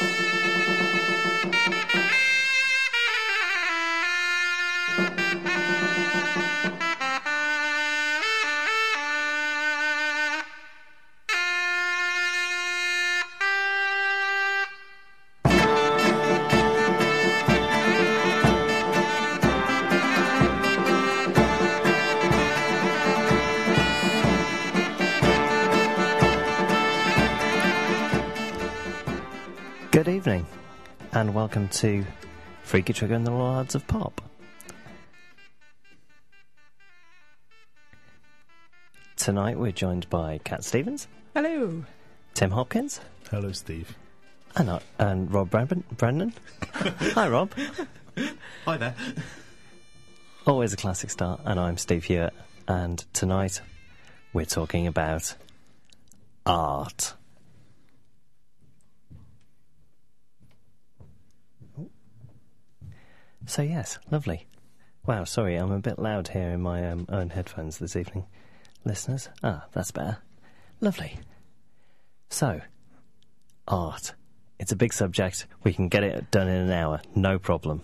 Good welcome to Freaky Trigger and the Lollards of Pop. Tonight we're joined by Kat Stevens, Hello. Tim Hopkins, Hello, Steve. and, uh, and Rob Brandon. Brandon. Hi, Rob. Hi there. Always a classic start, and I'm Steve Hewitt, and tonight we're talking about art. So yes, lovely. Wow, sorry, I'm a bit loud here in my um, own headphones this evening, listeners. Ah, that's better. Lovely. So, art. It's a big subject. We can get it done in an hour, no problem.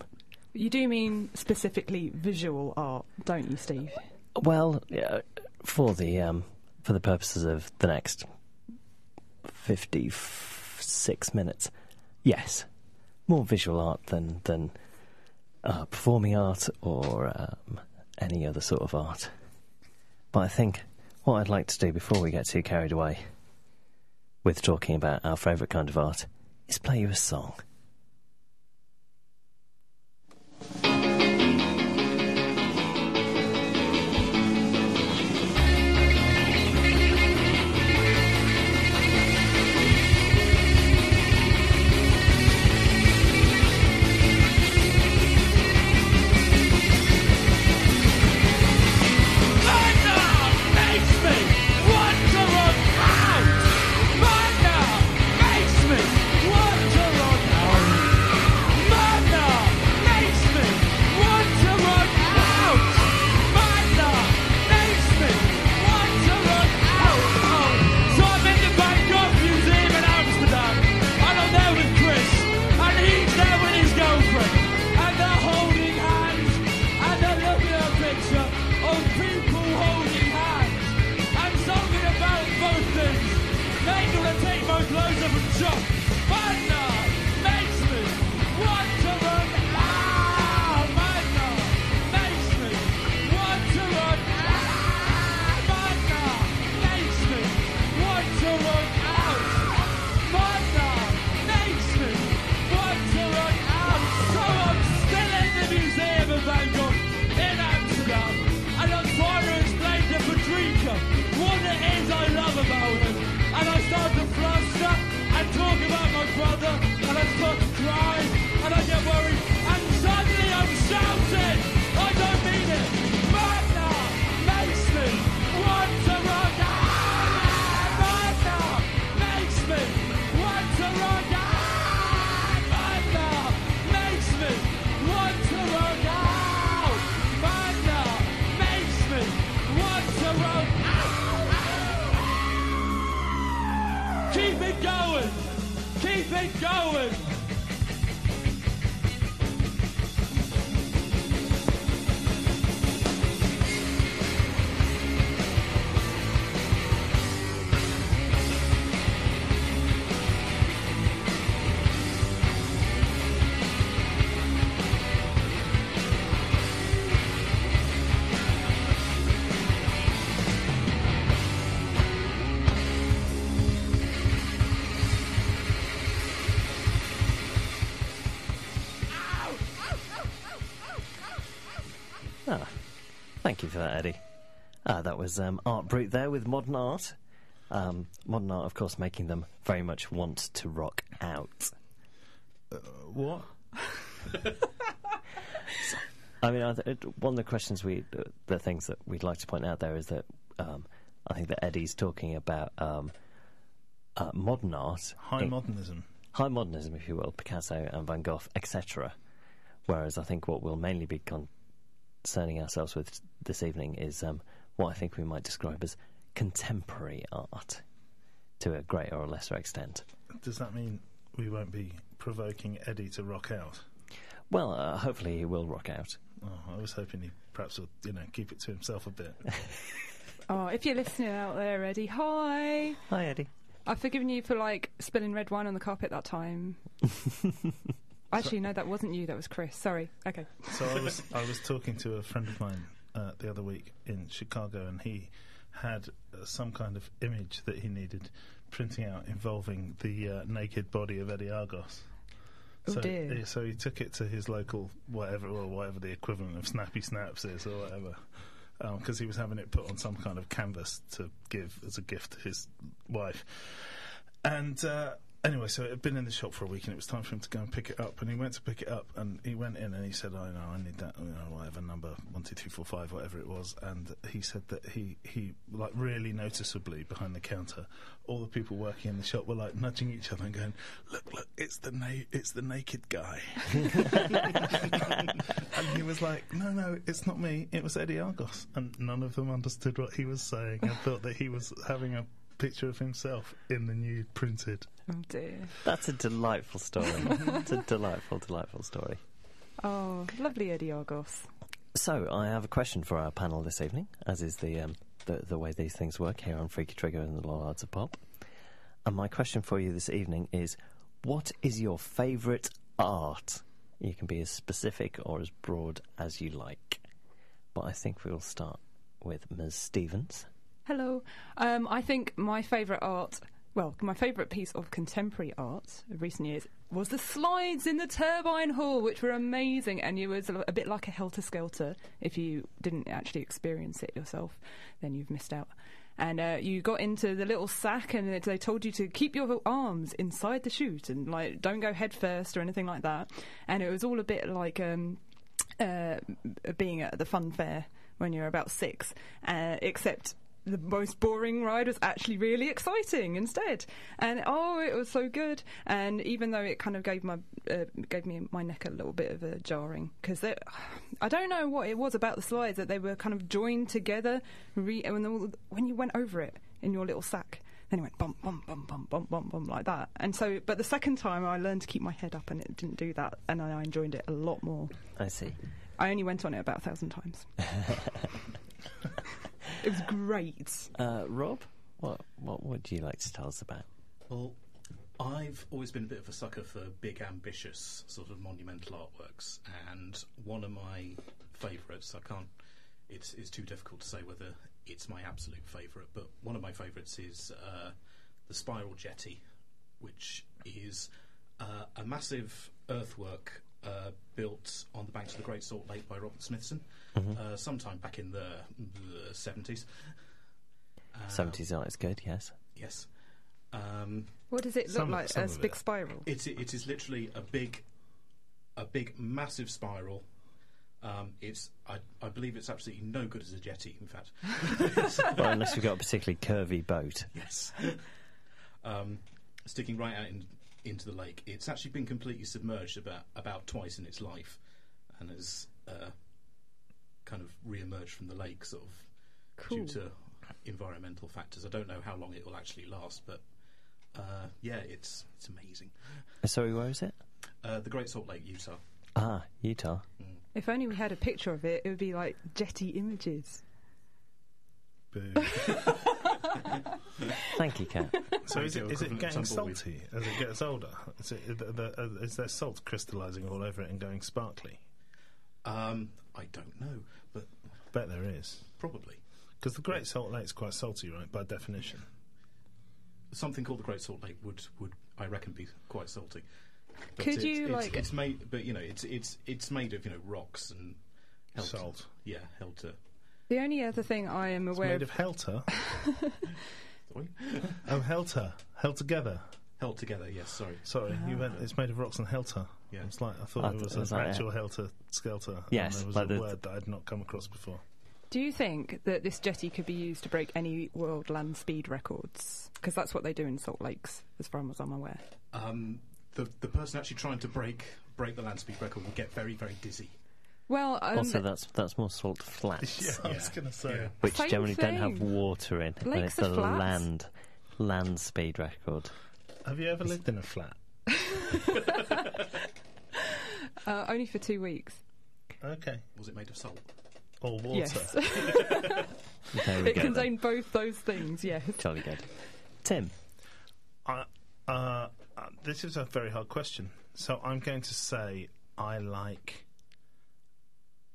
You do mean specifically visual art, don't you, Steve? Well, yeah, for the um, for the purposes of the next fifty-six minutes, yes, more visual art than than uh, performing art or um, any other sort of art. But I think what I'd like to do before we get too carried away with talking about our favourite kind of art is play you a song. It going. Thank you for that, Eddie. Ah, that was um, Art Brut there with modern art. Um, modern art, of course, making them very much want to rock out. What? I mean, I th- one of the questions we, uh, the things that we'd like to point out there is that um, I think that Eddie's talking about um, uh, modern art, High in- modernism. high modernism, if you will, Picasso and Van Gogh, etc. Whereas I think what we'll mainly be concerning ourselves with this evening is um, what I think we might describe as contemporary art to a greater or lesser extent. Does that mean we won't be provoking Eddie to rock out. Well, uh, hopefully he will rock out. Oh, I was hoping he perhaps would, you know, keep it to himself a bit. Oh, if you're listening out there, Eddie, hi. Hi, Eddie. I've forgiven you for like spilling red wine on the carpet that time. Actually, no, that wasn't you. That was Chris. Sorry. Okay. So I was I was talking to a friend of mine uh, the other week in Chicago, and he had uh, some kind of image that he needed printing out involving the uh, naked body of Eddie Argos. Oh, so, dear. yeah, so he took it to his local whatever or whatever the equivalent of Snappy Snaps is or whatever. Because he was having it put on some kind of canvas to give as a gift to his wife. And uh, anyway, so it had been in the shop for a week, and it was time for him to go and pick it up. And he went to pick it up, and he went in and he said, oh, "I know, I need that, you know, whatever number one, two, three, four, five, whatever it was." And he said that he he like really noticeably behind the counter, all the people working in the shop were like nudging each other and going, "Look, look, it's the na- it's the naked guy." and he was like, "No, no, it's not me. It was Eddie Argos." And none of them understood what he was saying and thought that he was having a picture of himself in the nude printed. Oh dear. That's a delightful story. it's a delightful, delightful story. Oh, lovely Eddie Argos. So, I have a question for our panel this evening, as is the um, the, the way these things work here on Freaky Trigger and the Lollards of Pop. And my question for you this evening is what is your favourite art? You can be as specific or as broad as you like. But I think we will start with Ms. Stevens. Hello. Um, I think my favourite art, well, my favourite piece of contemporary art of recent years was the slides in the Turbine Hall, which were amazing. And it was a, a bit like a helter skelter. If you didn't actually experience it yourself, then you've missed out. And uh, you got into the little sack, and they told you to keep your arms inside the chute and like don't go head first or anything like that. And it was all a bit like. Um, uh, being at the fun fair when you're about six, uh, except the most boring ride was actually really exciting instead. And oh, it was so good. And even though it kind of gave my uh, gave me my neck a little bit of a jarring because I don't know what it was about the slides that they were kind of joined together. Re- when, the, when you went over it in your little sack. Then it went bump, bump, bump, bump, bump, bump, bump, like that. And so, but the second time I learned to keep my head up and it didn't do that. And I enjoyed it a lot more. I see. I only went on it about a thousand times. it was great. Uh, Rob, what, what would you like to tell us about? Well, I've always been a bit of a sucker for big, ambitious, sort of monumental artworks, and one of my favourites, I can't, it's, it's too difficult to say whether it's my absolute favourite, but one of my favourites is uh, the Spiral Jetty, which is uh, a massive earthwork uh, built on the banks of the Great Salt Lake by Robert Smithson, uh, sometime back in the, the 70s. Uh, 70s art is good, yes. Yes. Um, What does it look Some- like? some A big it. spiral. It's it is literally a big, a big massive spiral. Um, it's I, I believe it's absolutely no good as a jetty. In fact, well, unless you've got a particularly curvy boat. yes, um, sticking right out in, into the lake. It's actually been completely submerged about about twice in its life, and has uh, kind of re-emerged from the lake, sort of Cool. due to environmental factors. I don't know how long it will actually last, but uh, yeah, it's it's amazing. Uh, Sorry, where is it? Uh, the Great Salt Lake, Utah. Ah, Utah. If only we had a picture of it, it would be like jetty images. Boo. Thank you, Kat. so is it, Ideal is it getting salty as it gets older? Is, it, the, the, uh, is there salt crystallising all over it and going sparkly? Um, I don't know, but Bet there is. probably Because the Great Salt Lake's quite salty, right, by definition. something called the Great Salt Lake would, would I reckon, be quite salty. But Could it's, you, it's, like- It's made, but you know, it's it's it's made of you know rocks and held Salt. yeah, held to. The only other thing I am It's aware made of helter. Sorry? oh, helter. Held together. held together. Yes, sorry. Sorry, you went. It's made of rocks and helter. Yeah. It's like I thought I it was was an like- actual helter skelter. Yes, and there was like a the- word that I'd not come across before. Do you think that this jetty could be used to break any world land speed records? Because that's what they do in Salt Lakes, as far as I'm aware. Um, the the person actually trying to break break the land speed record will get very very dizzy. Well, um, Also, that's that's more salt flats, yeah, I was going to say. Yeah. which Same generally don't have water in. and Lakes it's are a flats. land land speed record. Have you ever lived in a flat? Uh, only for two weeks. Okay. Was it made of salt? Or water. Yes. There we it go. then. contained both those things, yes. Jolly good. Tim, uh, uh, this is a very hard question. So I'm going to say I like.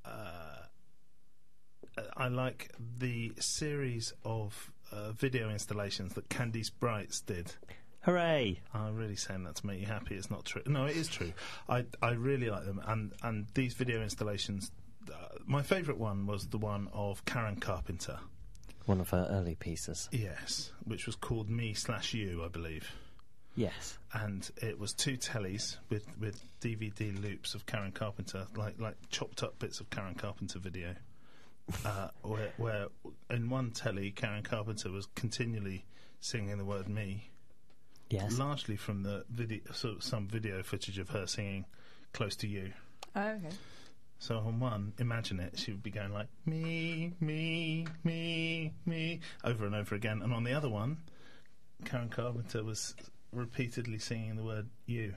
Uh, I like the series of uh, video installations that Candice Breitz did. hooray! I'm really saying that to make you happy. It's not true. No, it is true. I I really like them, and and these video installations. Uh, my favourite one was the one of Karen Carpenter. One of her early pieces. Yes, which was called Me Slash You, I believe. Yes. and it was two tellies with, with DVD loops of Karen Carpenter, like like chopped up bits of Karen Carpenter video. Uh, where, where in one telly, Karen Carpenter was continually singing the word "me," Yes. largely from the video, sort of some video footage of her singing "Close to You." Oh, okay. So on one, imagine it, she would be going like me, me, me, me, over and over again, and on the other one, Karen Carpenter was repeatedly singing the word "you."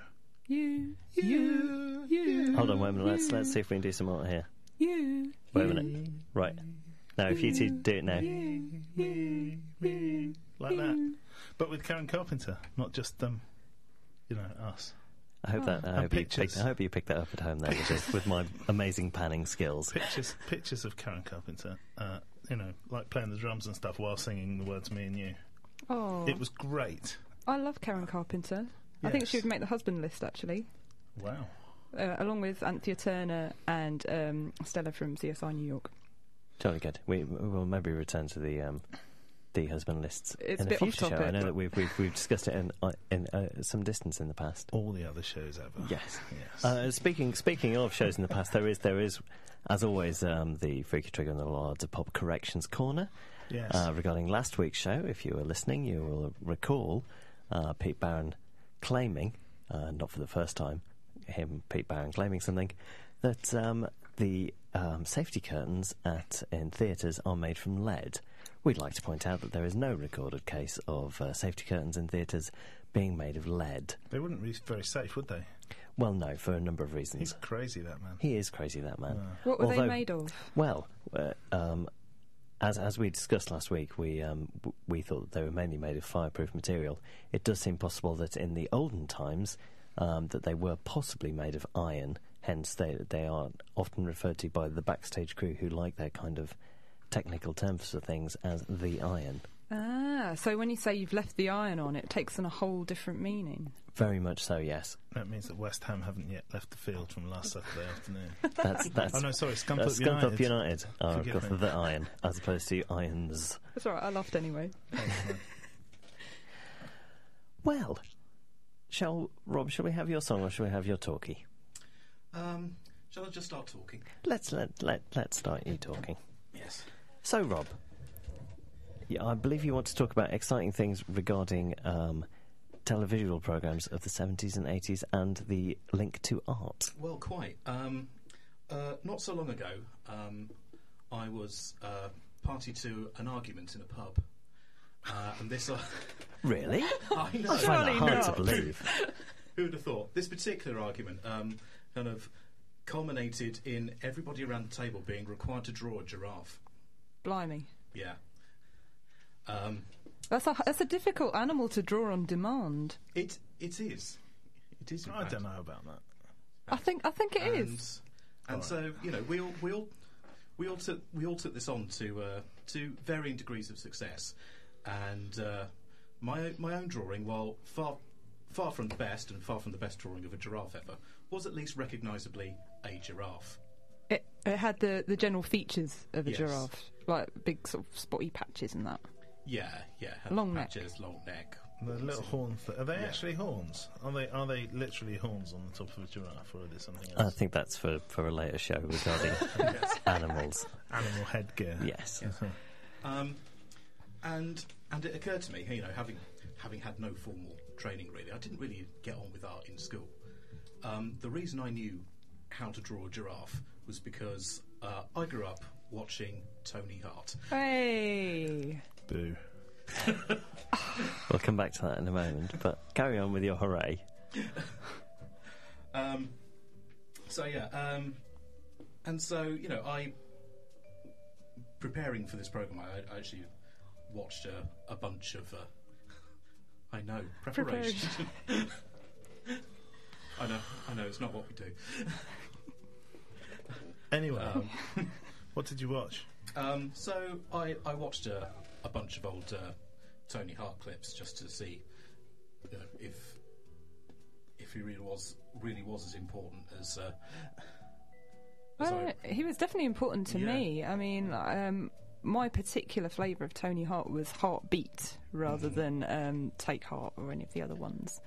You, You, you. Hold on, wait a minute. Let's let's see if we can do some more here. you, Wait a minute. Right. Now, if you two do it now. Me, me, like that. But with Karen Carpenter, not just um, you know, us. I hope that I And hope you pictures. picked, I hope you picked that up at home there with, with my amazing panning skills. Pictures, pictures of Karen Carpenter. Uh, you know, like playing the drums and stuff while singing the words "me" and "you." Oh, It was great. I love Karen Carpenter. I think she would make the husband list actually, Wow. uh, along with Anthea Turner and um, Stella from CSI New York. Totally good. We will maybe return to the um, the husband lists It's in a a future show. I know that we've we've, we've discussed it in uh, in uh, some distance in the past. All the other shows ever. Yes. Yes. Uh, speaking speaking of shows in the past, there is there is, as always, um, the Freaky Trigger and the Lollards of Pop Corrections Corner. yes. Uh, regarding last week's show, if you were listening, you will recall uh, Pete Baran claiming, uh, not for the first time, him, Pete Baran, claiming something, that um, the um, safety curtains at in theatres are made from lead. We'd like to point out that there is no recorded case of uh, safety curtains in theatres being made of lead. they wouldn't be very safe, would they? Well, no, for a number of reasons. He's crazy, that man. He is crazy, that man. What were Although- they made of? Well, uh, um, as as we discussed last week, we um, we thought that they were mainly made of fireproof material. It does seem possible that in the olden times um, that they were possibly made of iron. Hence, they they are often referred to by the backstage crew who like their kind of technical terms for things as the iron. Ah, so when you say you've left the iron on, it takes on a whole different meaning. Very much so. Yes, That means that West Ham haven't yet left the field from last Saturday afternoon. that's that's. oh no, sorry, Scump that's Up Scump United. Up United are Forgive got me. the iron as opposed to irons. That's all right. I laughed anyway. Well, shall Rob? Shall we have your song or shall we have your talkie? Um, shall I just start talking? Let's let let let's start you talking. Yes. So, Rob, yeah, I believe you want to talk about exciting things regarding um, televisual programs of the seventies and eighties and the link to art. Well, quite. Um, uh, not so long ago, um, I was uh, party to an argument in a pub. Uh, and this, uh, Really? I know. I find that hard not. to believe. Who would have thought? This particular argument um, kind of culminated in everybody around the table being required to draw a giraffe. Blimey. Yeah. Um, That's a that's a difficult animal to draw on demand. it it is. It is. I fact. don't know about that. I think I think it and, is. And Alright. so you know, we all we all we all took we all took this on to uh, to varying degrees of success, and uh, my my own drawing, while far far from the best and far from the best drawing of a giraffe ever, was at least recognisably a giraffe. It, it had the, the general features of a Yes. giraffe, like big sort of spotty patches and that. Yeah, yeah, had Long neck. long neck. The little horns. Th- are they Yeah. actually horns? Are they are they literally horns on the top of a giraffe, or are they something else? I think that's for, for a later show regarding animals. Animal headgear. Yes. Um, and and it occurred to me, you know, having having had no formal training really, I didn't really get on with art in school. Um, the reason I knew how to draw a giraffe was because uh, I grew up watching Tony Hart. Hey, Boo. We'll come back to that in a moment, but carry on with your hooray. Um, so yeah, um, and so you know, I preparing for this program, I, I actually watched a, a bunch of. Uh, I know preparation. I know, I know. It's not what we do. Anyway, Um, what did you watch? Um, so I, I watched a, a bunch of old uh, Tony Hart clips just to see you know, if if he really was really was as important as. Uh, as Uh, I, he was definitely important to Yeah. me. I mean, um, my particular flavour of Tony Hart was Hartbeat rather than um, Take Hart or any of the other ones.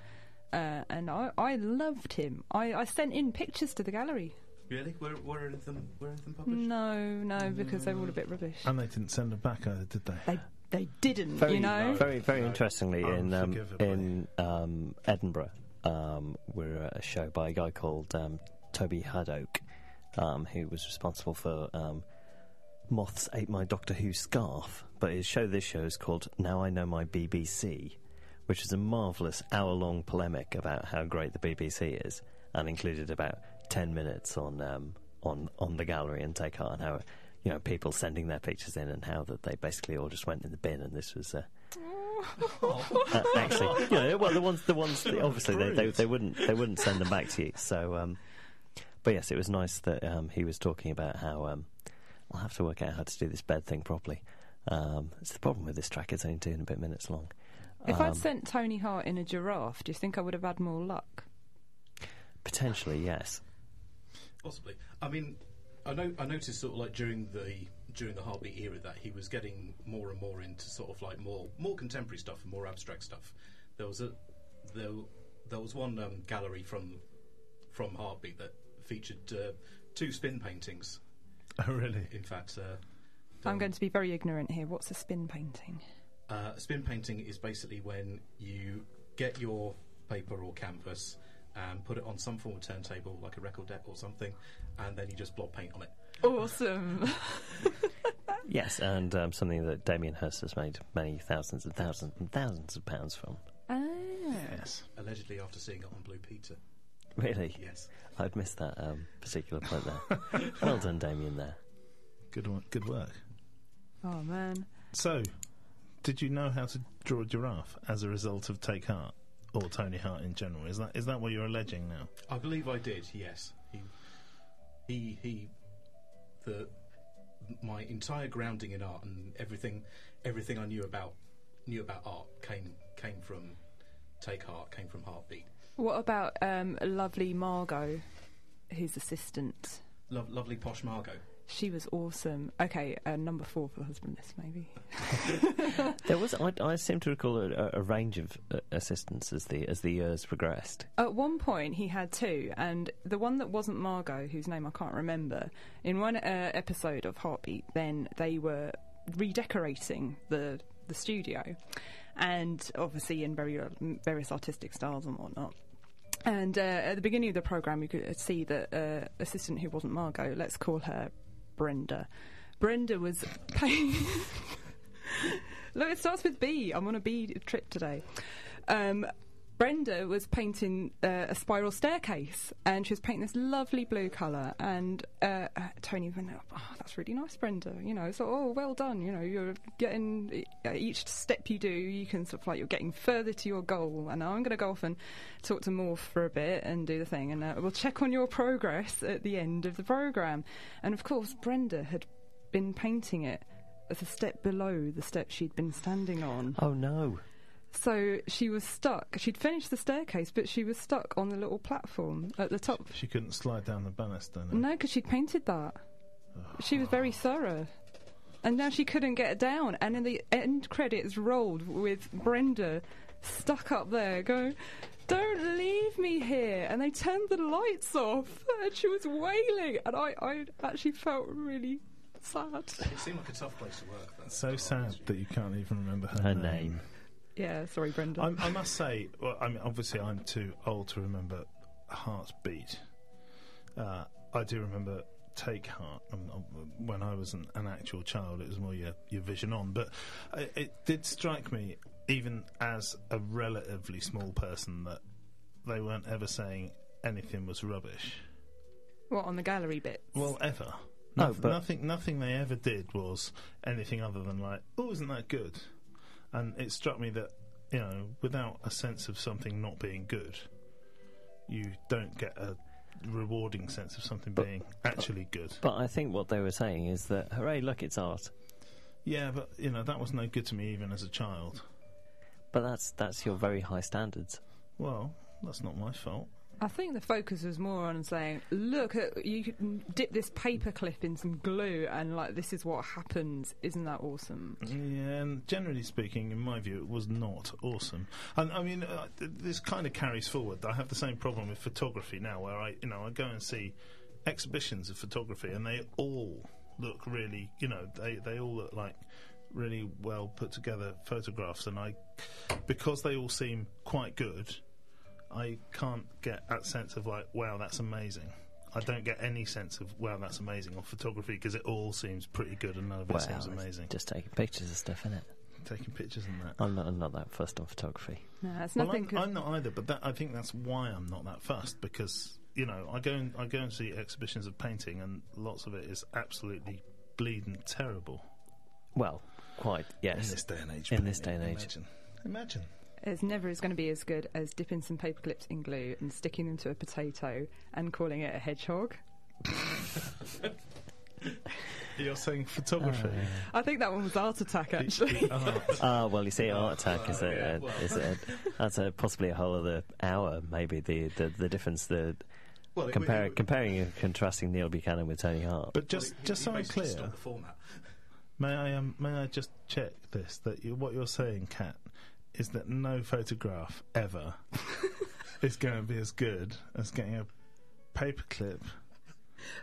Uh, and I, I loved him. I, I sent in pictures to the gallery. Really, were, were any of them were any of them published? No, no, because they were all a bit rubbish. And they didn't send them back either, did they? They they didn't, Very, you know. very, very No. interestingly, in um, in um, Edinburgh, um, we're at a show by a guy called um, Toby Hadoke, um, who was responsible for um, Moths Ate My Doctor Who Scarf. But his show, this show, is called Now I Know My BBC, which is a marvellous hour-long polemic about how great the BBC is, and included about ten minutes on um, on on the gallery and take Hart and how. You know, people sending their pictures in, and how that they basically all just went in the bin, and this was uh, uh, actually, you know, well, the ones, the ones, that obviously they, they they wouldn't they wouldn't send them back to you. So, um, but yes, it was nice that um, he was talking about how um, I'll have to work out how to do this bed thing properly. Um, it's the problem with this track; it's only two and a bit minutes long. If Um, I'd sent Tony Hart in a giraffe, do you think I would have had more luck? potentially, yes. Possibly. I mean, I know I noticed sort of like during the during the Hartbeat era that he was getting more and more into sort of like more more contemporary stuff and more abstract stuff. There was a there there was one um, gallery from from Hartbeat that featured uh, two spin paintings. Oh, really? In fact, uh, I'm going to be very ignorant here. What's a spin painting? Uh, a spin painting is basically when you get your paper or canvas and put it on some form of turntable, like a record deck or something, and then you just blob paint on it. Awesome. Yes, and um, something that Damien Hirst has made many thousands and thousands and thousands of pounds from. ah. Yes. Allegedly, after seeing it on Blue Peter. Really, Yes. I'd missed that um, particular point there. well done, Damien. There. Good one. Good work. Oh man. So, did you know how to draw a giraffe as a result of Take Hart or Tony Hart in general? Is that is that what you're alleging now? I believe I did. Yes, he, he, he. The my entire grounding in art and everything, everything I knew about knew about art came came from Take Hart, came from Hartbeat. What about um, lovely Margot, his assistant? Lo- lovely posh Margot. She was awesome. Okay, uh, number four for the husband list, maybe. There was, I, I seem to recall a, a range of uh, assistants as the as the years progressed. At one point, he had two, and the one that wasn't Margot, whose name I can't remember, in one uh, episode of Hartbeat, then they were redecorating the the studio, and obviously in very uh, various artistic styles and whatnot. And uh, at the beginning of the program, you could see that uh, assistant who wasn't Margot, let's call her Brenda. Brenda was paying. Look, it starts with B. I'm on a B trip today. Um, Brenda was painting uh, a spiral staircase, and she was painting this lovely blue colour. And uh, uh, Tony went, "Oh, that's really nice, Brenda." You know, so oh, well done. You know, you're getting uh, each step you do, you can sort of like you're getting further to your goal. And I'm going to go off and talk to Morph for a bit and do the thing, and uh, we'll check on your progress at the end of the program. And of course, Brenda had been painting it as a step below the step she'd been standing on. Oh no! So she was stuck. She'd finished the staircase, but she was stuck on the little platform at the top. She couldn't slide down the banister. No. No, because she'd painted that. She was very ah. thorough. And now she couldn't get down. And in the end credits rolled with Brenda stuck up there going, Don't leave me here. And they turned the lights off. And she was wailing. And I, I actually felt really sad. It seemed like a tough place to work. That So sad that you can't even remember her, Her name. Yeah, sorry, Brenda. I'm, I must say, well, I mean, obviously, I'm too old to remember Heart's Beat. Uh, I do remember Take Hart. Um, um, when I was an, an actual child, it was more your, your vision on. But it, it did strike me, even as a relatively small person, that they weren't ever saying anything was rubbish. What on the gallery bit? Well, ever. No, Noth- but- nothing. Nothing they ever did was anything other than like, oh, isn't that good? And it struck me that you know, without a sense of something not being good, you don't get a rewarding sense of something But- being uh, actually good. But I think what they were saying is that, hooray, look, it's art. Yeah, but you know that was no good to me even as a child. But that's that's your very high standards. Well, that's not my fault. I think the focus was more on saying, look, at, you can dip this paper clip in some glue, and like this is what happens. Isn't that awesome? Yeah, and generally speaking, in my view, it was not awesome. And I mean, uh, th- this kind of carries forward. I have the same problem with photography now, where I, you know, I go and see exhibitions of photography, and they all look really, you know, they they all look like really well put together photographs, and I, because they all seem quite good, I can't get that sense of like, wow, that's amazing. I don't get any sense of wow, that's amazing on photography because it all seems pretty good and none of it Well, seems amazing. Just taking pictures of stuff, isn't it? Taking pictures and that. I'm not, I'm not that fussed on photography. No, it's Well, nothing. I'm, I'm not either, but that, I think that's why I'm not that fussed because you know I go and I go and see exhibitions of painting, and lots of it is absolutely bleeding terrible. Well, quite, yes. In this day and age. In this day and age. imagine. Imagine. It's never is going to be as good as dipping some paper clips in glue and sticking them to a potato and calling it a hedgehog. You're saying photography. I think that one was Art Attack, actually. Oh, Ah, well, you see, Art Attack is a, yeah, well. is a that's a possibly a whole other hour. Maybe the the, the difference, the Well, compare, it- comparing and contrasting Neil Buchanan with Tony Hart. but just well, it- just so I'm basically clear, stopped the format. may I um, may I just check this that you, what you're saying, Kat, is that no photograph ever is going to be as good as getting a paperclip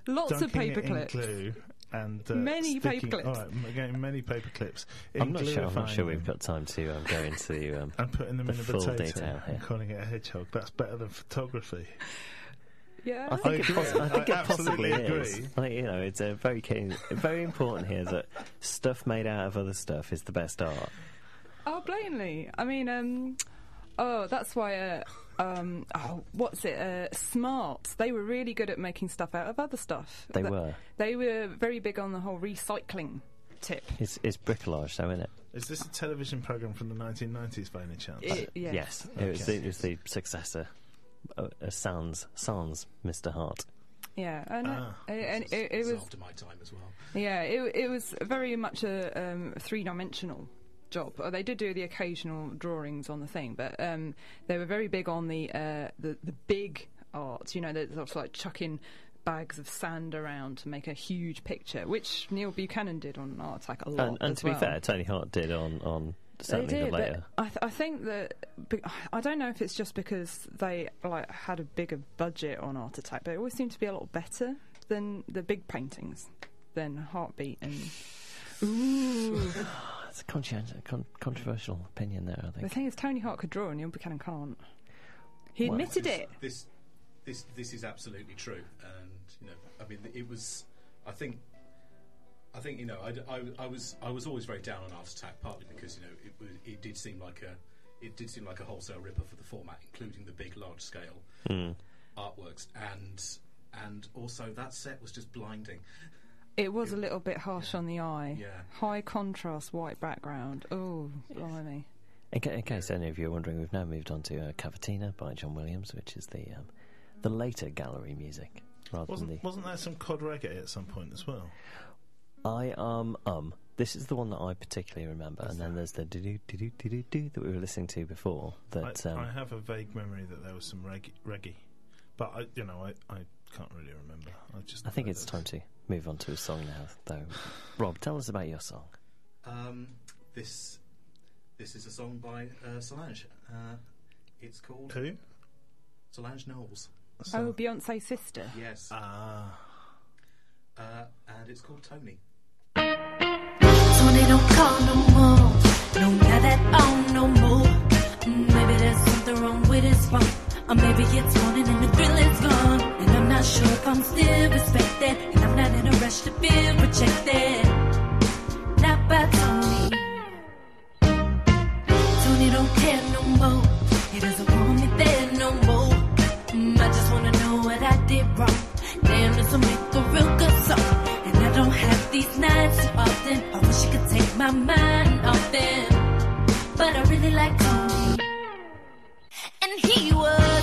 Lots of dunking paper it glue and uh, Many sticking- paper clips. All right, getting many paper clips. I'm not sure. I'm not sure we've got time to um, go into. Um, and putting them the in a full potato detail and here. calling it a hedgehog. That's better than photography. Yeah. I think, it, agree. poss- I think I it possibly absolutely is. agree. Like, you know, it's a very keen, very important here that stuff made out of other stuff is the best art. Oh, blatantly. I mean, um, oh, that's why. Uh, um, oh, what's it? Uh, Smart. They were really good at making stuff out of other stuff. They Th- were. They were very big on the whole recycling tip. It's, it's bricolage, though, isn't it? Is this a television program from the 1990s by any chance? It- yes. Yes, it was, the, it was the successor. Uh, uh, Sans, Sans, Mr. Hart. Yeah, and, Ah. uh, and it, it was after my time as well. yeah, it, it was very much a um, three-dimensional job. Uh, They did do the occasional drawings on the thing, but um, they were very big on the uh, the, the big art. You know, the sort of like chucking bags of sand around to make a huge picture, which Neil Buchanan did on Art Attack a lot. And, and to be fair, Tony Hart did on, on They certainly did, the later. I, th- I think that be- I don't know if it's just because they like had a bigger budget on Art Attack, but it always seemed to be a lot better than the big paintings, than Hartbeat and. Ooh. It's a conscient, con- controversial opinion there, I think. the thing is, Tony Hart could draw and Neil Buchanan can't. He Well, admitted this, it. This, this, this is absolutely true, and you know, I mean, it was. I think, I think you know, I, I, I was, I was always very down on Art Attack, partly because you know, it was, it did seem like a, it did seem like a wholesale ripper for the format, including the big, large scale Mm. artworks, and and also that set was just blinding. It was a little bit harsh on the eye. Yeah. High contrast, white background. Oh, blimey. In, ca- in case any of you are wondering, we've now moved on to uh, Cavatina by John Williams, which is the um, the later gallery music rather Wasn't than wasn't there some cod reggae at some point as well? I um um. This is the one that I particularly remember, and then there's the do do do do do do that we were listening to before. That I, um, I have a vague memory that there was some reggae, reggae. but I, you know, I, I can't really remember. I just I think it's that- time to move on to a song now, though. Rob, tell us about your song. Um, this, this is a song by uh, Solange. Uh, it's called Who? Solange Knowles. Oh, Beyonce's sister. Yes, Ah. uh, and it's called Tony. Tony don't call no more. Don't got that on no more. Maybe there's something wrong with his phone. Or maybe it's morning and the grill is gone not sure if I'm still respected, and I'm not in a rush to feel rejected. Not by Tony. Tony don't care no more. He doesn't want me there no more. Mm, I just wanna know what I did wrong. Damn, this'll make a real good song. And I don't have these nights too often. I wish you could take my mind off them, but I really like Tony, and he was.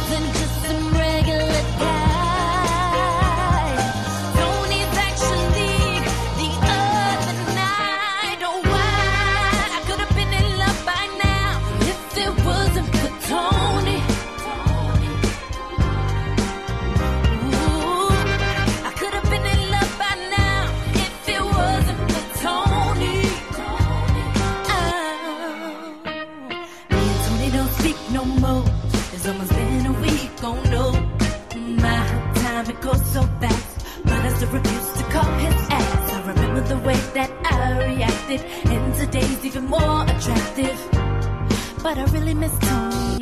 But I really miss Tony.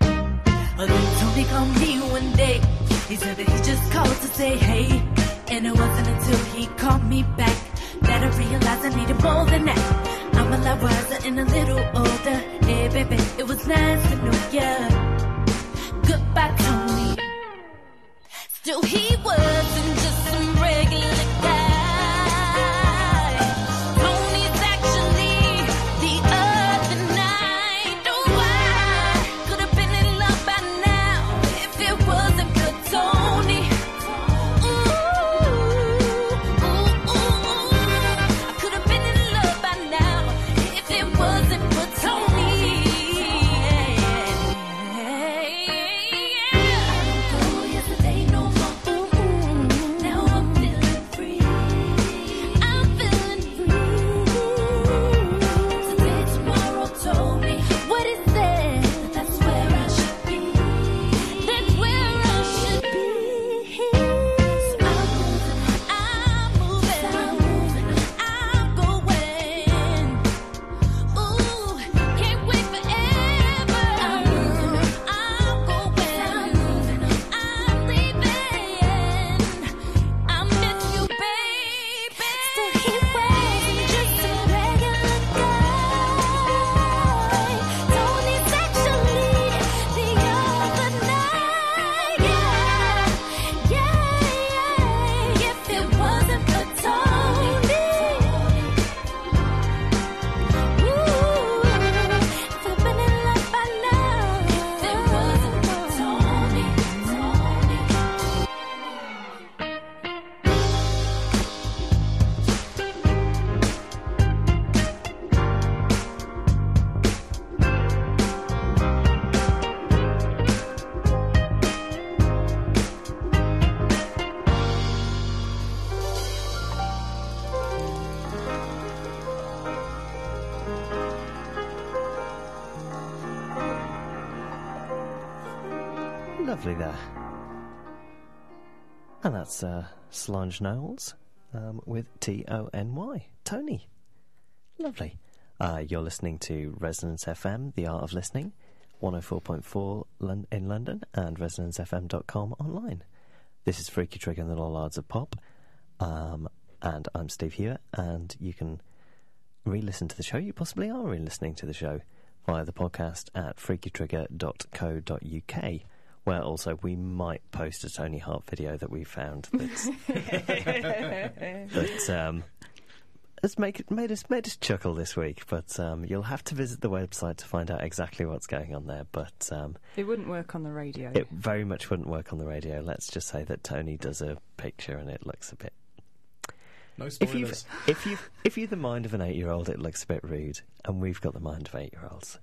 Then Tony called me one day. He said that he just called to say hey. And it wasn't until he called me back that I realized I needed more than that. I'm a lot wiser and a little older. Hey, baby, it was nice to know ya. Goodbye, Tony. Still, he wasn't Solange Knowles um, with T O N Y. Tony. Lovely. Uh, you're listening to Resonance FM, The Art of Listening, 104.4 Lon- in London and resonancefm.com online. This is Freaky Trigger and the Lollards of Pop. Um, and I'm Steve Hewitt, and you can re listen to the show. You possibly are re listening to the show via the podcast at freakytrigger.co.uk, where also we might post a Tony Hart video that we found that's, that um, has make, made, us, made us chuckle this week. But um, you'll have to visit the website to find out exactly what's going on there. But um, It wouldn't work on the radio. it very much wouldn't work on the radio. Let's just say that Tony does a picture and it looks a bit No if you spoilers. if you if you're the mind of an eight year old, it looks a bit rude, and we've got the mind of eight year olds.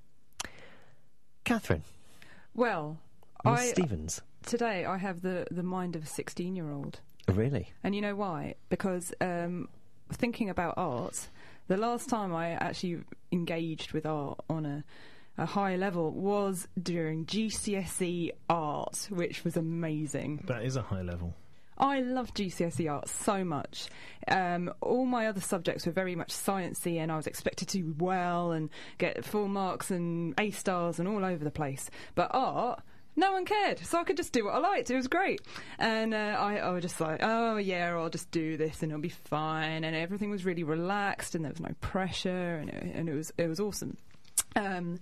Catherine, well, Miss I Stevens, today I have the the mind of a 16 year old. really? And you know why? Because um, thinking about art, the last time I actually engaged with art on a, a high level was during GCSE art, which was amazing. That is a high level. I love GCSE art so much. Um, all my other subjects were very much sciencey, and I was expected to do well and get full marks and A stars and all over the place. But art. No one cared, so I could just do what I liked. It was great, and uh, I, I was just like, "Oh yeah, I'll just do this, and it'll be fine." And everything was really relaxed, and there was no pressure, and it, and it was it was awesome. Um,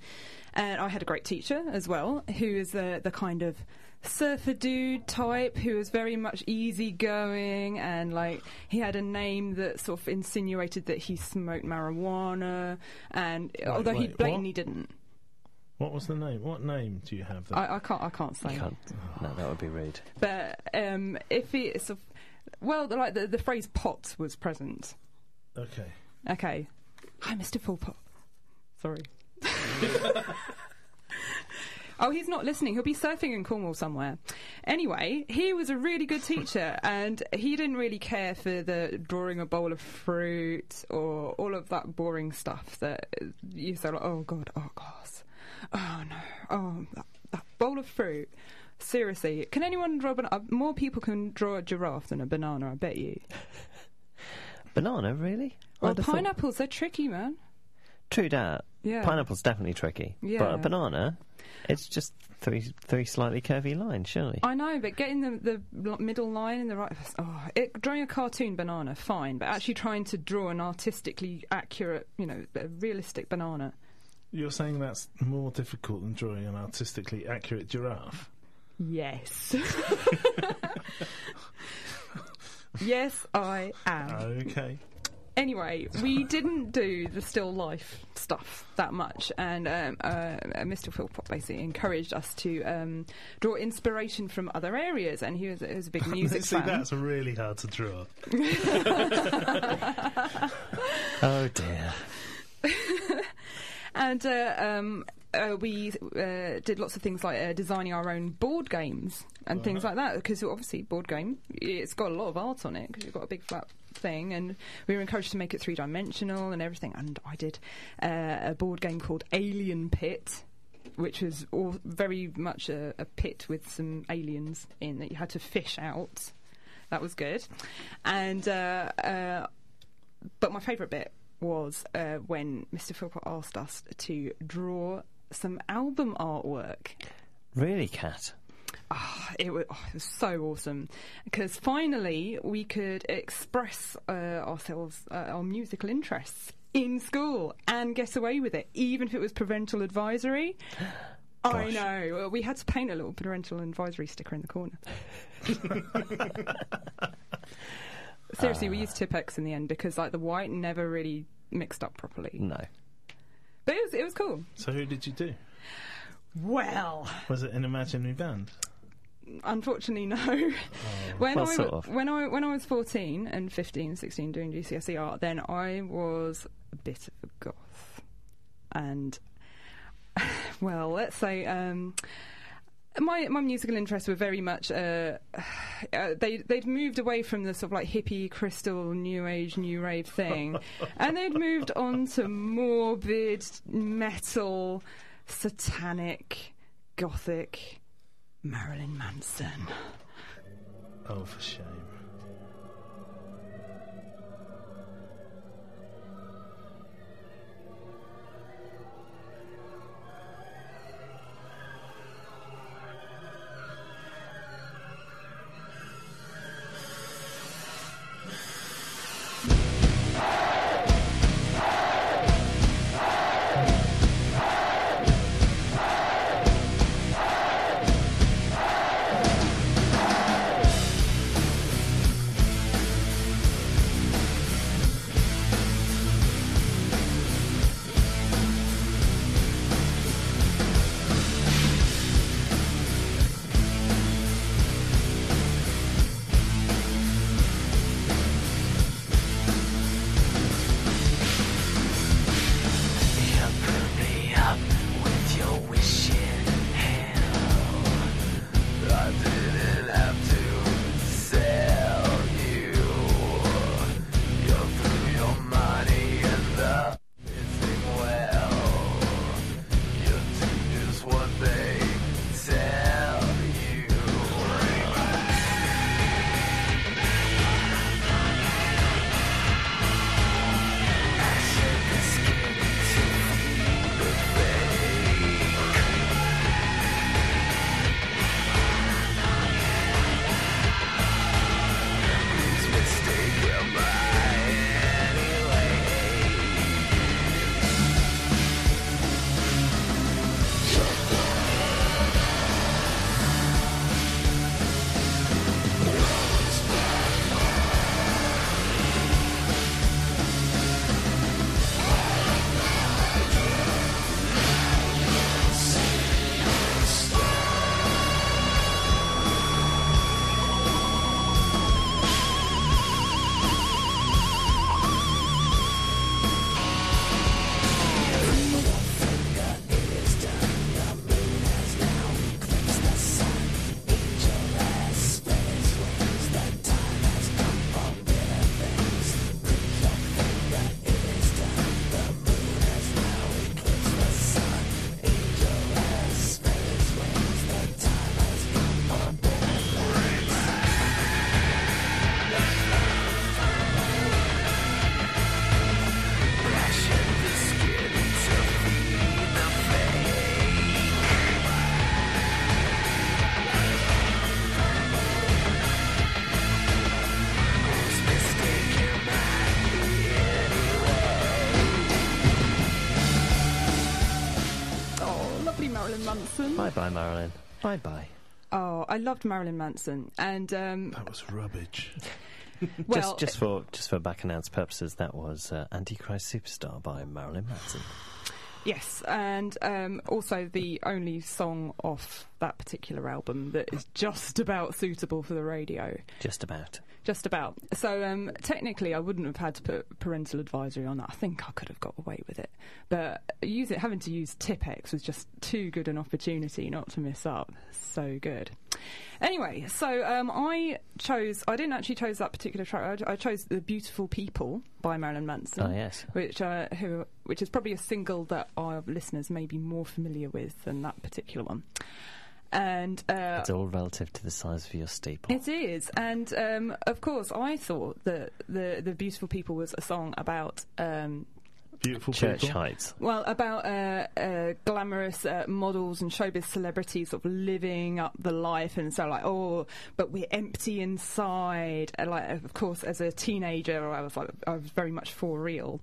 and I had a great teacher as well, who is the the kind of surfer dude type who was very much easygoing and like he had a name that sort of insinuated that he smoked marijuana and although he blatantly what? didn't What was the name? What name do you have? There? I, I can't. I can't say. You can't. No, that would be rude. But um, if it's a, well, like the, the phrase "pot" was present. okay. Okay. Hi, Mr. Fullpot. Sorry. oh, he's not listening. He'll be surfing in Cornwall somewhere. Anyway, he was a really good teacher, and he didn't really care for the drawing a bowl of fruit or all of that boring stuff that you say, like, oh, God, oh, glass. Oh, no. Oh, that, that bowl of fruit. Seriously, can anyone draw a banana? Uh, more people can draw a giraffe than a banana, I bet you. Banana, really? Well, I'd have thought- pineapples, they're tricky, man. True that. Yeah. Pineapple's definitely tricky. But Yeah. a banana, it's just three three slightly curvy lines, surely. I know, but getting the the l- middle line in the right. Oh, it, drawing a cartoon banana, fine, but actually trying to draw an artistically accurate, you know, a realistic banana. You're saying that's more difficult than drawing an artistically accurate giraffe? Yes. yes, I am. Okay. Anyway, we didn't do the still life stuff that much, and um, uh, Mr. Philpott basically encouraged us to um, draw inspiration from other areas, and he was, he was a big music See, fan. that's really hard to draw. Oh dear. And uh, um, uh, we uh, did lots of things like uh, designing our own board games and things like that. Because obviously, board game, it's got a lot of art on it because you've got a big flat thing. And we were encouraged to make it three dimensional and everything. And I did uh, a board game called Alien Pit. Which was all very much a, a pit with some aliens in that you had to fish out. That was good. And uh, uh, but my favourite bit was uh, when Mr. Philpott asked us to draw some album artwork. Really, Kat? Ah, it, was, oh, it was so awesome because finally we could express uh, ourselves, uh, our musical interests in school and get away with it, even if it was parental advisory. I know. We had to paint a little parental advisory sticker in the corner. Seriously, we used Tipp-Ex in the end because like the white never really mixed up properly. No. But it was it was cool. So who did you do? Well, Was it an imaginary band? unfortunately, no. when Well, I sort of. when I when I was fourteen and 15, 16 doing GCSE art, then I was a bit of a goth, and well, let's say. Um, my my musical interests were very much uh, uh, they they'd moved away from the sort of like hippie crystal new age new rave thing, and they'd moved on to morbid metal, satanic, gothic, Marilyn Manson. Oh, for shame. Bye bye, Marilyn. Bye bye. Oh, I loved Marilyn Manson, and um, That was rubbish. well, just, just for just for back announced purposes, that was uh, Antichrist Superstar by Marilyn Manson. Yes, and um, also the only song off that particular album that is just about suitable for the radio. Just about. Just about. So um, technically, I wouldn't have had to put parental advisory on that. I think I could have got away with it, but use it having to use Tipp-Ex was just too good an opportunity not to miss up. So good. Anyway, so um, I chose. I didn't actually chose that particular track. I, I chose "The Beautiful People" by Marilyn Manson Oh yes. which uh, who, which is probably a single that our listeners may be more familiar with than that particular one. And uh, It's all relative to the size of your steeple. it is, and um, of course, I thought that the the beautiful people was a song about. Um, Beautiful Church people. Heights. well, about uh, uh, glamorous uh, models and showbiz celebrities sort of living up the life, and so like, oh, but we're empty inside. And like, of course, as a teenager, I was like, I was very much for real,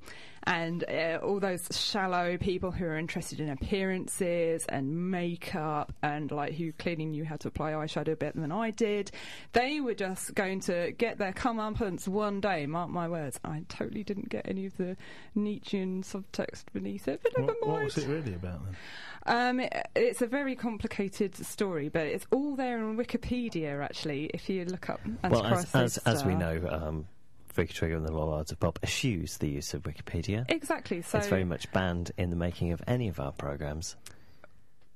and uh, all those shallow people who are interested in appearances and makeup, and like who clearly knew how to apply eyeshadow better than I did, they were just going to get their comeuppance one day. Mark my words, I totally didn't get any of the Nietzschean subtext beneath it, but never What, what was it really about then? Um, it, it's a very complicated story, but it's all there on Wikipedia. Actually, if you look up Well, as, as, as we know, um, Freaky Trigger and the Lollards of Pop eschews the use of Wikipedia. exactly. So, it's very much banned in the making of any of our programs.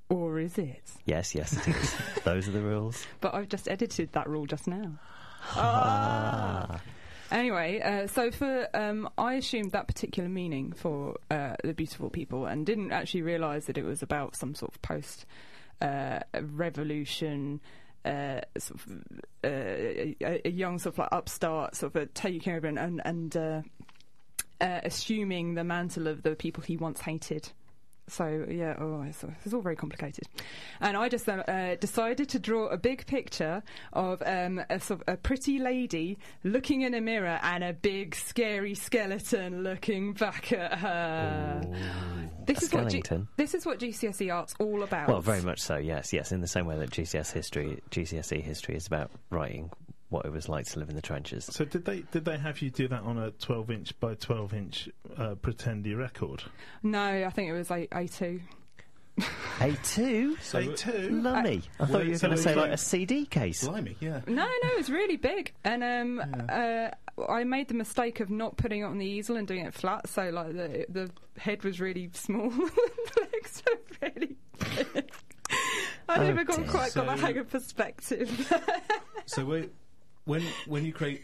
or is it? Yes, yes, it is. Those are the rules. But I've just edited that rule just now. Ah. Anyway, uh, so for um, I assumed that particular meaning for uh, the beautiful people, and didn't actually realise that it was about some sort of post uh, revolution. Uh, sort of, uh, a, a young sort of like upstart, sort of taking over and and, and uh, uh, assuming the mantle of the people he once hated. So yeah, oh, it's, it's all very complicated. And I just uh, uh, decided to draw a big picture of um, a sort of a pretty lady looking in a mirror and a big scary skeleton looking back at her. This A is what G- skeleton? this is what GCSE art's all about. Well, very much so. Yes, yes. In the same way that GCS history, GCSE history is about writing what it was like to live in the trenches. So did they did they have you do that on a 12 inch by 12 inch uh, pretendy record? No, I think it was like A2. A two, A two. lummy. I thought you were so going to say like a CD case. Blimey, yeah. No, no, it's really big. And um, uh, I made the mistake of not putting it on the easel and doing it flat, so like the the head was really small, the legs were really big. I Oh, never got dear. quite got the So- hang of perspective. So wait, when when you create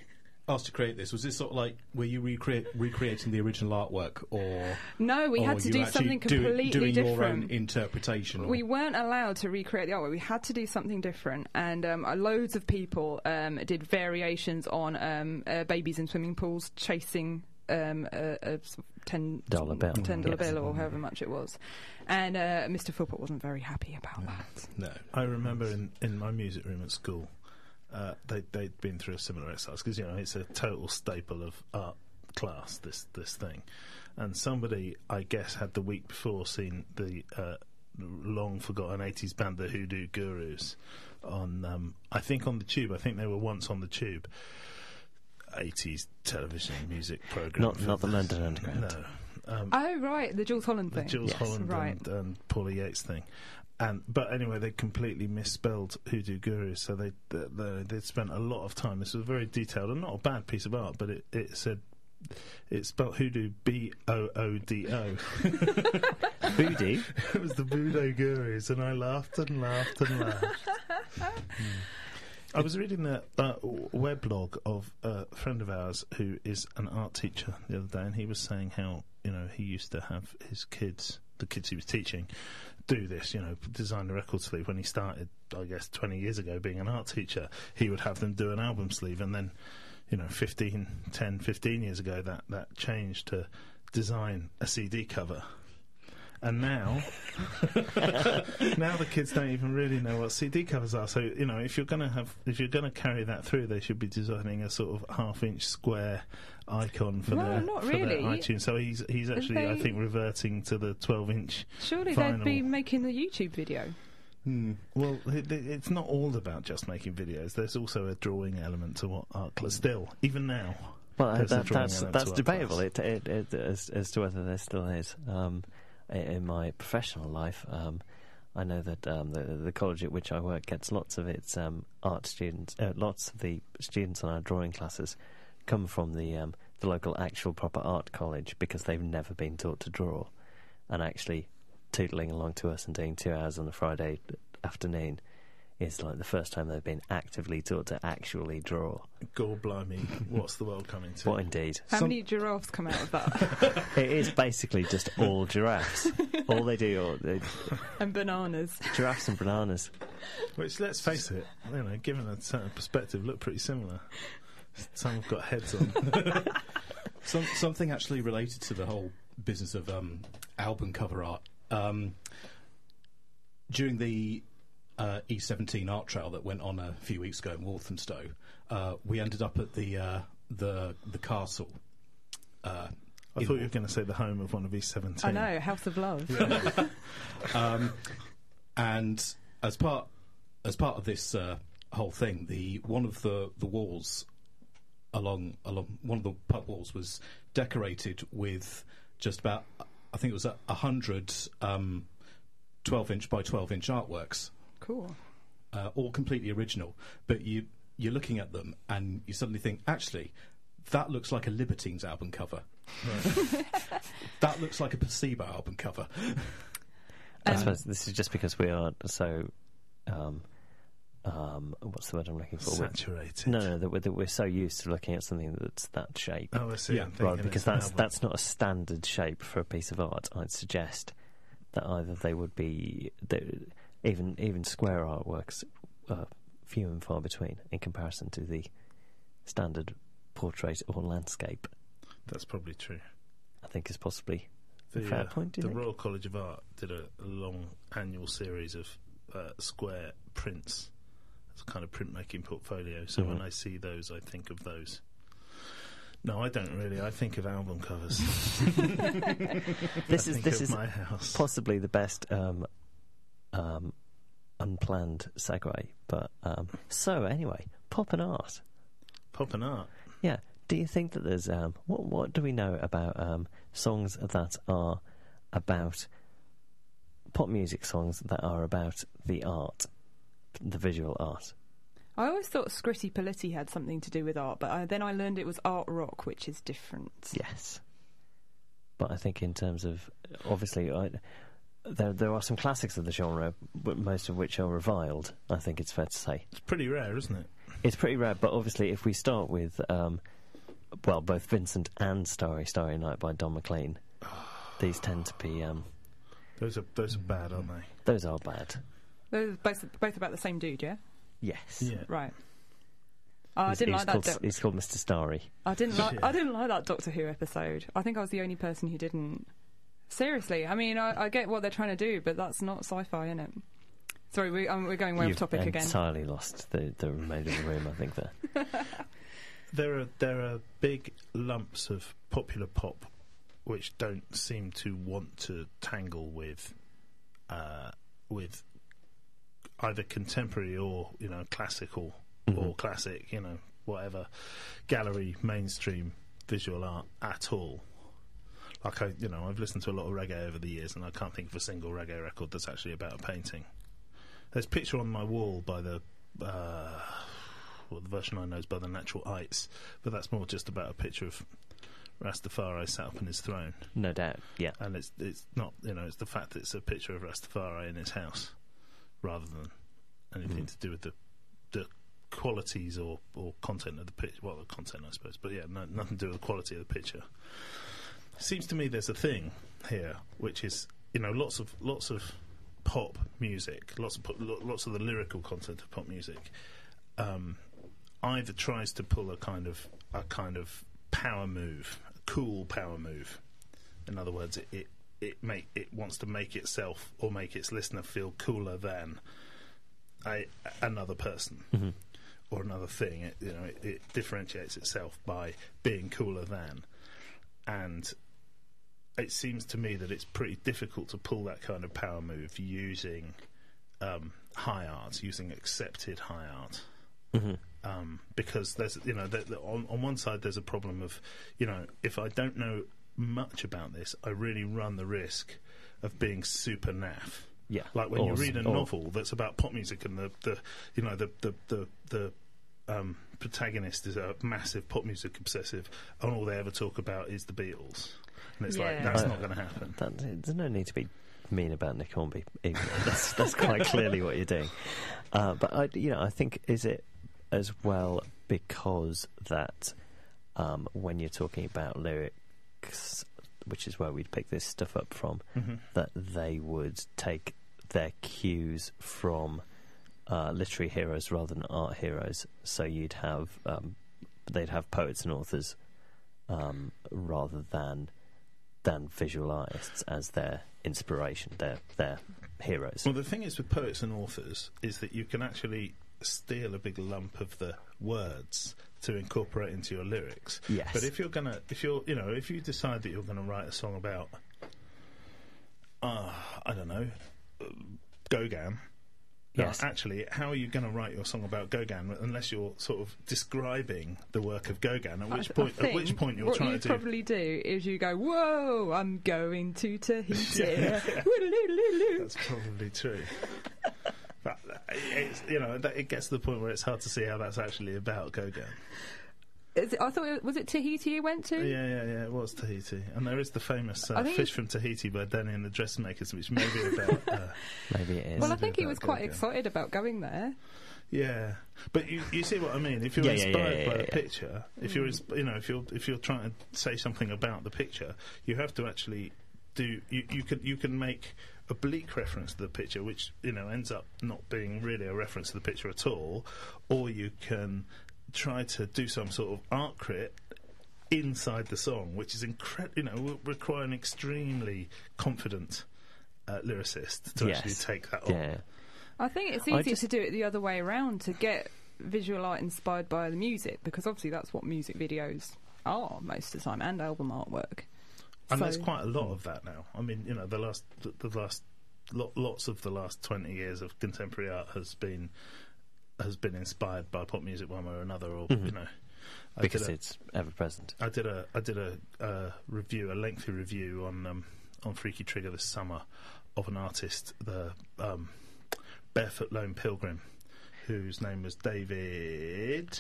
asked to create this, was this sort of like were you recreate recreating the original artwork, or no, we or had to do actually something do- completely doing your different. own interpretation? Or, We weren't allowed to recreate the artwork. We had to do something different, and um, uh, loads of people um, did variations on um, uh, babies in swimming pools chasing um, a, a ten Dollar bill. ten dollar Yes. bill, or however much it was. And uh, Mr. Philpott wasn't very happy about that. no. I remember in, in my music room at school, uh, they they'd been through a similar exercise because you know it's a total staple of art class. This this thing, and somebody I guess had the week before seen the uh, long forgotten eighties band, the Hoodoo Gurus, on um, I think on the Tube. I think they were once on the Tube. 80s television music program. Not- not the London Underground. No. Um, Oh right, the Jools Holland the thing. Jools Yes. Holland Right. and, and Paula Yates thing. And but anyway, they completely misspelled Hoodoo Guru, so they they they spent a lot of time. This was a very detailed and not a bad piece of art, but it, it said it spelled Hoodoo B O O D O. Voodoo. It was the Voodoo Gurus, and I laughed and laughed and laughed. Hmm. I was reading the uh, weblog of a friend of ours who is an art teacher the other day, and he was saying how you know he used to have his kids, the kids he was teaching, do this. You know, design a record sleeve when he started. I guess twenty years ago, being an art teacher, he would have them do an album sleeve, and then you know 15, 10, 15 years ago, that that changed to design a CD cover. And now, now the kids don't even really know what CD covers are. So you know, if you're going to have, if you're going to carry that through, they should be designing a sort of half-inch square icon for Well, their not for really. their iTunes. So he's he's actually, I think, reverting to the 12-inch. Surely Vinyl. they'd be making the YouTube video. Well, it, it- it's not all about just making videos. There's also a drawing element to what art class. Still, even now. Well, There's a that, that's that's debatable. It, it, it, as, as to whether there still is. Um, i- in my professional life, um, I know that um, the, the college at which I work gets lots of its um, art students. Uh, lots of the students in our drawing classes come from the um, the local actual proper art college because they've never been taught to draw, and actually tootling along to us and doing two hours on a Friday afternoon is like the first time they've been actively taught to actually draw. Gore blimey, what's the world coming to? What indeed? How Some- many giraffes come out of that? It is basically just all giraffes. all they do, are they, and bananas. giraffes and bananas. Which, let's face it, you know, given a certain perspective, look pretty similar. Some have got heads on. Some, something actually related to the whole business of um, album cover art. Um, during the uh, E17 art trail that went on a few weeks ago in Walthamstow, uh, we ended up at the uh, the the castle. Uh, I thought you were going to say the home of one of East 17. I know, House of Love. um, and as part as part of this uh, whole thing, the one of the, the walls along along one of the pub walls was decorated with just about I think it was a, a hundred um, twelve inch by twelve inch artworks, Cool. uh, all completely original. But you you're looking at them and you suddenly think, actually, that looks like a Libertines album cover. that looks like a Placebo album cover. I Um, suppose this is just because we are so. Um, um, what's the word I'm looking for? We're- Saturated. no, no, that we're, that we're so used to looking at something that's that shape. Oh, I see. Yeah, Right, because that's that's not a standard shape for a piece of art. I'd suggest that either they would be they- even even square artworks are few and far between in comparison to the standard portrait or landscape. That's probably true. I think is possibly The, fair uh, point. The think? Royal College of Art did a, a long annual series of uh, square prints. It's a kind of printmaking portfolio. So when Mhm. I see those, I think of those. No, I don't really. I think of album covers. This I is this is my house. possibly the best um, um, unplanned segue. But um, so anyway, pop and art. Pop and art. Yeah. Do you think that there's um, what what do we know about um, songs that are about pop music songs that are about the art, the visual art? I always thought Scritti Politti had something to do with art, but I, then I learned it was art rock, which is different. Yes. But I think in terms of obviously, I, there there are some classics of the genre, but most of which are reviled. I think it's fair to say. It's pretty rare, isn't it? It's pretty rare, but obviously, if we start with, um, well, both Vincent and Starry Starry Night by Don McLean, these tend to be, um, Those are those are bad, aren't they? those are bad. They're both, both about the same dude, yeah? Yes. Yeah. Right. Oh, I didn't he's like that. called, doc- He's called Mr. Starry. I didn't like. Yeah. I didn't like that Doctor Who episode. I think I was the only person who didn't. Seriously, I mean, I, I get what they're trying to do, but that's not sci-fi, is it? Sorry, we, um, we're going way You've off topic again. entirely lost the, the remainder of the room, I think, there. There are there are big lumps of popular pop which don't seem to want to tangle with uh, with either contemporary or you know classical or Mhm. classic, you know whatever gallery mainstream visual art at all. Like I, you know, I've listened to a lot of reggae over the years, and I can't think of a single reggae record that's actually about a painting. There's a picture on my wall by the, uh, well, the version I know is by the Natural Ites, but that's more just about a picture of Rastafari sat up in his throne, No doubt, yeah. and it's it's not, you know, it's the fact that it's a picture of Rastafari in his house, rather than anything Mhm. to do with the the qualities or, or content of the picture. Well, the content, I suppose, but yeah, no, nothing to do with the quality of the picture. Seems to me there's a thing here, which is you know lots of lots of pop music, lots of pop, lots of the lyrical content of pop music, um, either tries to pull a kind of a kind of power move, a cool power move. In other words, it it it make it wants to make itself or make its listener feel cooler than a, another person Mhm. or another thing. It, you know, it, it differentiates itself by being cooler than, and it seems to me that it's pretty difficult to pull that kind of power move using um, high art, using accepted high art. hmm Um, because there's, you know, the, the, on, on one side there's a problem of, you know, if I don't know much about this, I really run the risk of being super naff. Yeah. Like when Or you read a or- novel that's about pop music and the, the you know the the the, the um, protagonist is a massive pop music obsessive, and all they ever talk about is the Beatles, and it's like that's Uh, not going to happen. That, there's no need to be mean about Nick Hornby. That's, that's quite clearly what you're doing. Uh, but I, you know, I think is it as well because that um, when you're talking about lyrics, which is where we'd pick this stuff up from, hmm that they would take their cues from uh, literary heroes rather than art heroes. So you'd have um, they'd have poets and authors um, rather than than visual artists as their inspiration, their their heroes. Well, the thing is with poets and authors is that you can actually steal a big lump of the words to incorporate into your lyrics. Yes. But if you're gonna, if you're, you know, if you decide that you're gonna write a song about, uh, I don't know, uh, Now, Yes. actually, how are you going to write your song about Gauguin unless you're sort of describing the work of Gauguin? At which I point, at which point you're trying you to do. What you probably do is you go, "Whoa, I'm going to Tahiti." Yeah. That's probably true. but uh, it's, you know, it gets to the point where it's hard to see how that's actually about Gauguin. Is it, I thought it, was it Tahiti you went to? Yeah, yeah, yeah. It was Tahiti, and there is the famous uh, fish from Tahiti by Danny and the Dressmakers, which may be about. Uh, Maybe it is. Well, I think he was quite Gauguin? excited about going there. yeah, but you, you see what I mean. If you're Yeah, yeah, yeah, inspired yeah, by yeah, a picture, if you're, you know, if you're if you're trying to say something about the picture, you have to actually do. You, you can you can make oblique reference to the picture, which you know ends up not being really a reference to the picture at all, or you can try to do some sort of art crit inside the song, which is incredible. You know, will require an extremely confident uh, lyricist to Yes. actually take that on. yeah. I think it's easier just- to do it the other way around to get visual art inspired by the music because obviously that's what music videos are most of the time and album artwork. And So- there's quite a lot of that now. I mean, you know, the last, the, the last, lo- lots of the last twenty years of contemporary art has been has been inspired by pop music one way or another, or Mhm. you know, I Because a, it's ever present. I did a I did a, uh review, a lengthy review on um, on Freaky Trigger this summer of an artist, the um, Barefoot Lone Pilgrim, whose name was David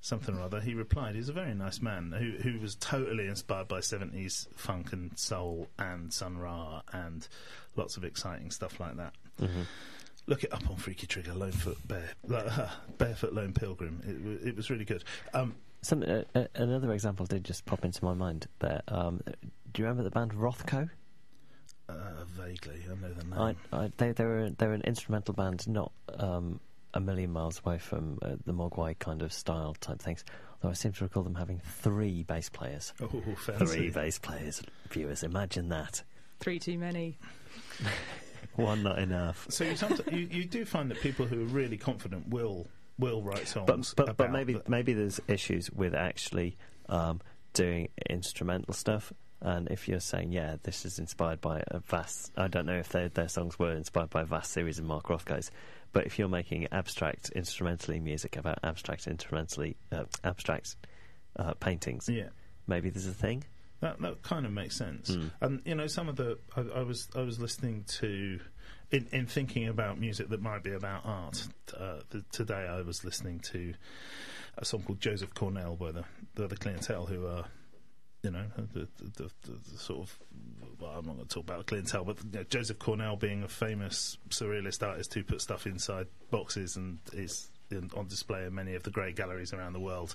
something or other. He replied, he's a very nice man who who was totally inspired by seventies funk and soul and Sun Ra and lots of exciting stuff like that. hmm Look it up on Freaky Trigger, Lonefoot Bear, Barefoot Lone Pilgrim. It, it was really good. Um, Some, uh, uh, another example did just pop into my mind there. Um, do you remember the band Rothko? uh, vaguely, I know the name. I, I, they, they were they're an instrumental band, not um, a million miles away from uh, the Mogwai kind of style type things. Though I seem to recall them having three bass players. Oh, fancy. Three bass players, viewers. Imagine that. Three too many. One not enough. So you, you you do find that people who are really confident will will write songs, But but, but maybe the- maybe there's issues with actually um, doing instrumental stuff. And if you're saying, yeah, this is inspired by a vast, I don't know if their their songs were inspired by a vast series of Mark Rothko's, but if you're making abstract instrumentally music about abstract instrumentally uh, abstract uh, paintings, yeah. maybe there's a thing. That that kind of makes sense. Mm. And you know, some of the I, I was I was listening to in in thinking about music that might be about art. Uh, the, today I was listening to a song called Joseph Cornell by the the, the Clientele, who are you know the, the, the, the sort of well, I'm not going to talk about clientele, but you know, Joseph Cornell being a famous surrealist artist who put stuff inside boxes and is in, on display in many of the great galleries around the world.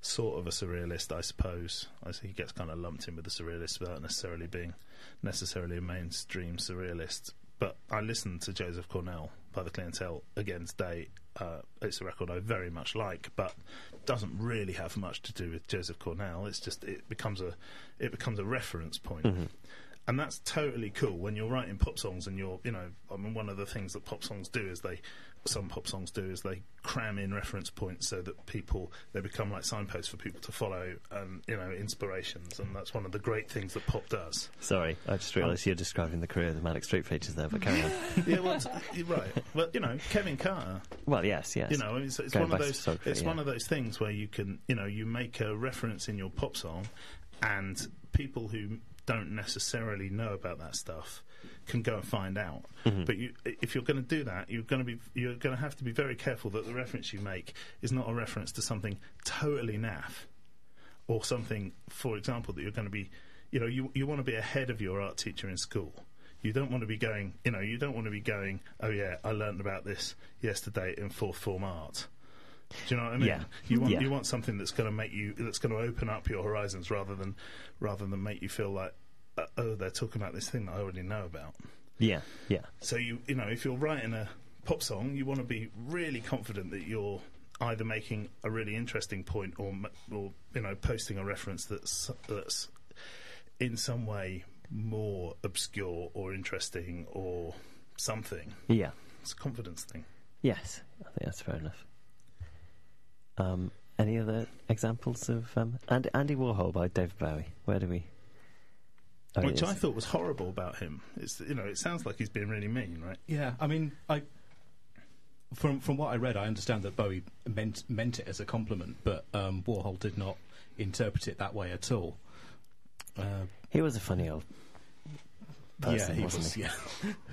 Sort of a surrealist, I suppose. I see he gets kind of lumped in with the surrealists without necessarily being necessarily a mainstream surrealist. But I listened to Joseph Cornell by the Clientele again today. Uh, it's a record I very much like, but doesn't really have much to do with Joseph Cornell. It's just it becomes a it becomes a reference point. Mhm. and that's totally cool when you're writing pop songs and you're, you know, I mean, one of the things that pop songs do is they, some pop songs do is they cram in reference points so that people they become like signposts for people to follow and you know inspirations, and that's one of the great things that pop does. Sorry, I just um, realised you're describing the career of the Manic Street Preachers there, but carry on. yeah, well, right. Well, you know, Kevin Carter. Well, yes, yes. You know, it's, it's one of those. It's yeah. one of those things where you can, you know, you make a reference in your pop song, and people who don't necessarily know about that stuff can go and find out. Mm-hmm. But you, if you're going to do that, you're going to be you're going to have to be very careful that the reference you make is not a reference to something totally naff, or something, for example, that you're going to be, you know, you you want to be ahead of your art teacher in school. You don't want to be going, you know, you don't want to be going. Oh yeah, I learned about this yesterday in fourth form art. Do you know what I mean? Yeah. You want Yeah. you want something that's going to make you that's going to open up your horizons rather than rather than make you feel like uh, oh they're talking about this thing that I already know about. Yeah, yeah. So you you know if you're writing a pop song, you want to be really confident that you're either making a really interesting point or or you know posting a reference that's that's in some way more obscure or interesting or something. Yeah. It's a confidence thing. Yes, I think that's fair enough. Um, any other examples of um, Andy, Andy Warhol by David Bowie? Where do we? Oh, Which. I thought was horrible about him. It's you know it sounds like he's being really mean, right? Yeah, I mean, I from from what I read, I understand that Bowie meant meant it as a compliment, but um, Warhol did not interpret it that way at all. Uh, He was a funny old person, yeah, he wasn't was. he? Yeah,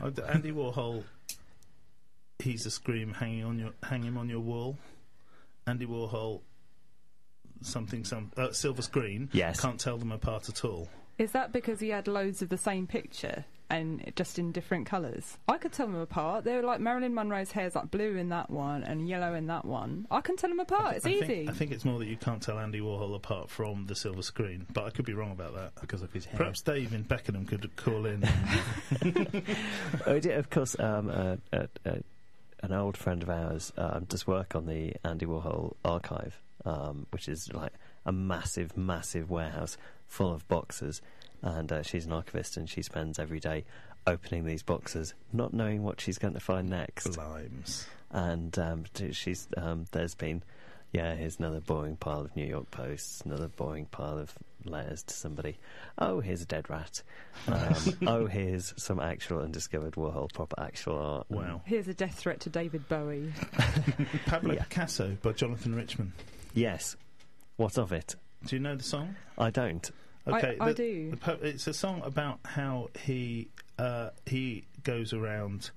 Who- d- Andy Warhol, he's a scream hanging on your hang him on your wall. Andy Warhol, something some uh, silver screen. Yes. can't tell them apart at all. Is that because he had loads of the same picture and just in different colours? I could tell them apart. They're like Marilyn Monroe's hair's like blue in that one and yellow in that one. I can tell them apart. It's I easy. Think, I think it's more that you can't tell Andy Warhol apart from the silver screen, but I could be wrong about that. because of his hair. Perhaps Dave in Beckenham could call in. Oh, yeah, of course, um, uh, uh, uh, an old friend of ours um, does work on the Andy Warhol archive, um, which is like a massive, massive warehouse full of boxes. And uh, she's an archivist, and she spends every day opening these boxes, not knowing what she's going to find next. Limes. And um, t- she's um, there's been, yeah, here's another boring pile of New York Posts, another boring pile of letters to somebody. Oh, here's a dead rat. Um, oh, here's some actual undiscovered Warhol proper actual art. Wow. Here's a death threat to David Bowie. Pablo Yeah. Picasso by Jonathan Richman. Yes. What of it? Do you know the song? I don't. Okay, I, I the- do. the it's a song about how he uh, he goes around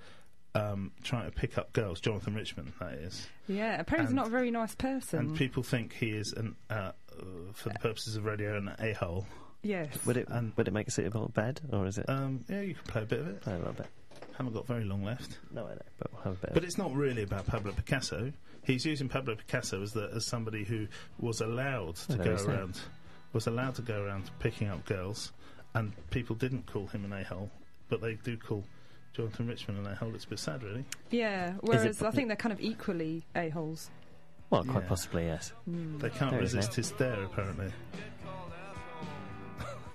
um, trying to pick up girls. Jonathan Richman, that is, Yeah, apparently he's not a very nice person. and people think he is an uh, for the purposes of radio an a hole. yes. Would it And- would it make a suitable bed, or is it? Um, yeah, you can play a bit of it. Play a little bit. Haven't got very long left, No, I know, but we'll have a bit. but of it's not really about Pablo Picasso. He's using Pablo Picasso as the as somebody who was allowed to there go is that. around was allowed to go around picking up girls, and people didn't call him an a hole, but they do call. Jonathan Richman and a hole. It's a bit sad, really. Yeah, whereas it- I think they're kind of equally a-holes. Well, quite yeah. possibly, yes. Hmm. They can't There is resist that. his stare, apparently.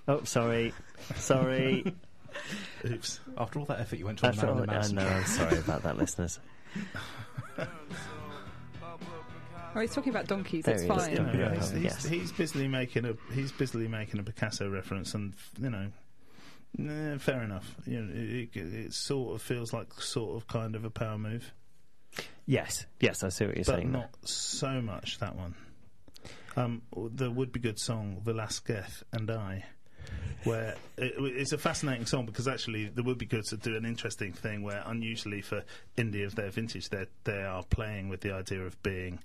Oh, sorry, sorry. Oops. After all that effort you went to on the After all, Marilyn I Manson know. I'm sorry about that, listeners. Oh, he's talking about donkeys. There it's he is. fine. You Yeah, he's, he's, yes. he's busily making a he's busily making a Picasso reference, and you know, nah, fair enough. You know, it, it, it sort of feels like sort of kind of a power move, Yes, yes, I see what you're but saying. there. not so much that one. Um, the would be good song Velasquez and I. Where it, it's a fascinating song because actually the Would Be good Goods do an interesting thing where unusually for indie of their vintage they they are playing with the idea of being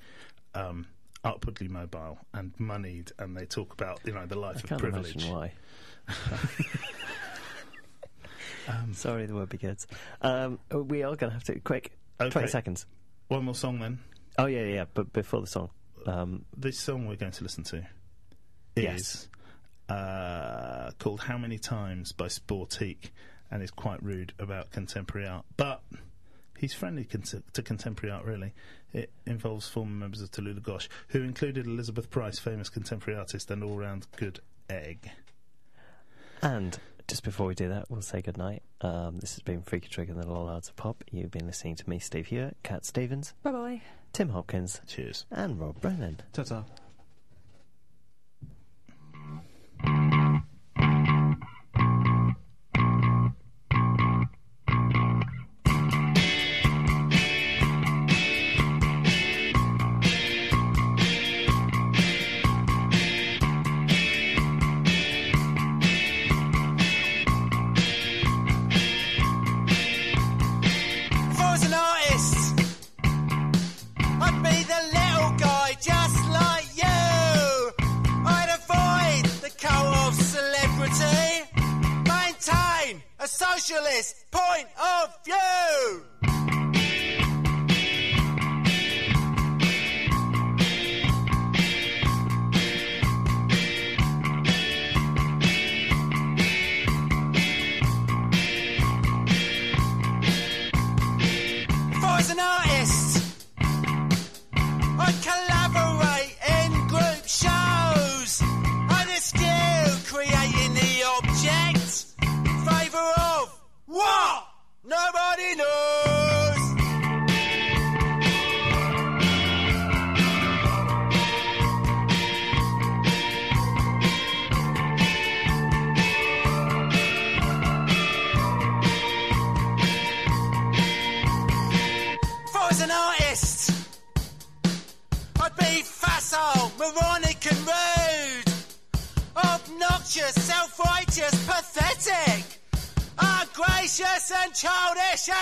um, upwardly mobile and moneyed and they talk about you know the life I of privilege. imagine why. Um, Sorry, the word be good. Um, we are going to have to quick. Okay. Twenty seconds. One more song then. Oh yeah, yeah. But before the song, um, This song we're going to listen to Yes. is uh, called "How Many Times" by Sportique and is quite rude about contemporary art, but. He's friendly con- to contemporary art, really. It involves former members of Tallulah Gosh, who included Elizabeth Price, famous contemporary artist and all round good egg. and just before we do that, we'll say goodnight. Um, this has been Freaky Trigger and the Lollards of Pop. You've been listening to me, Steve Hewitt, Kat Stevens, Bye bye. Tim Hopkins, Cheers. and Rob Brennan. Ta-ta. If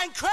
pathetic.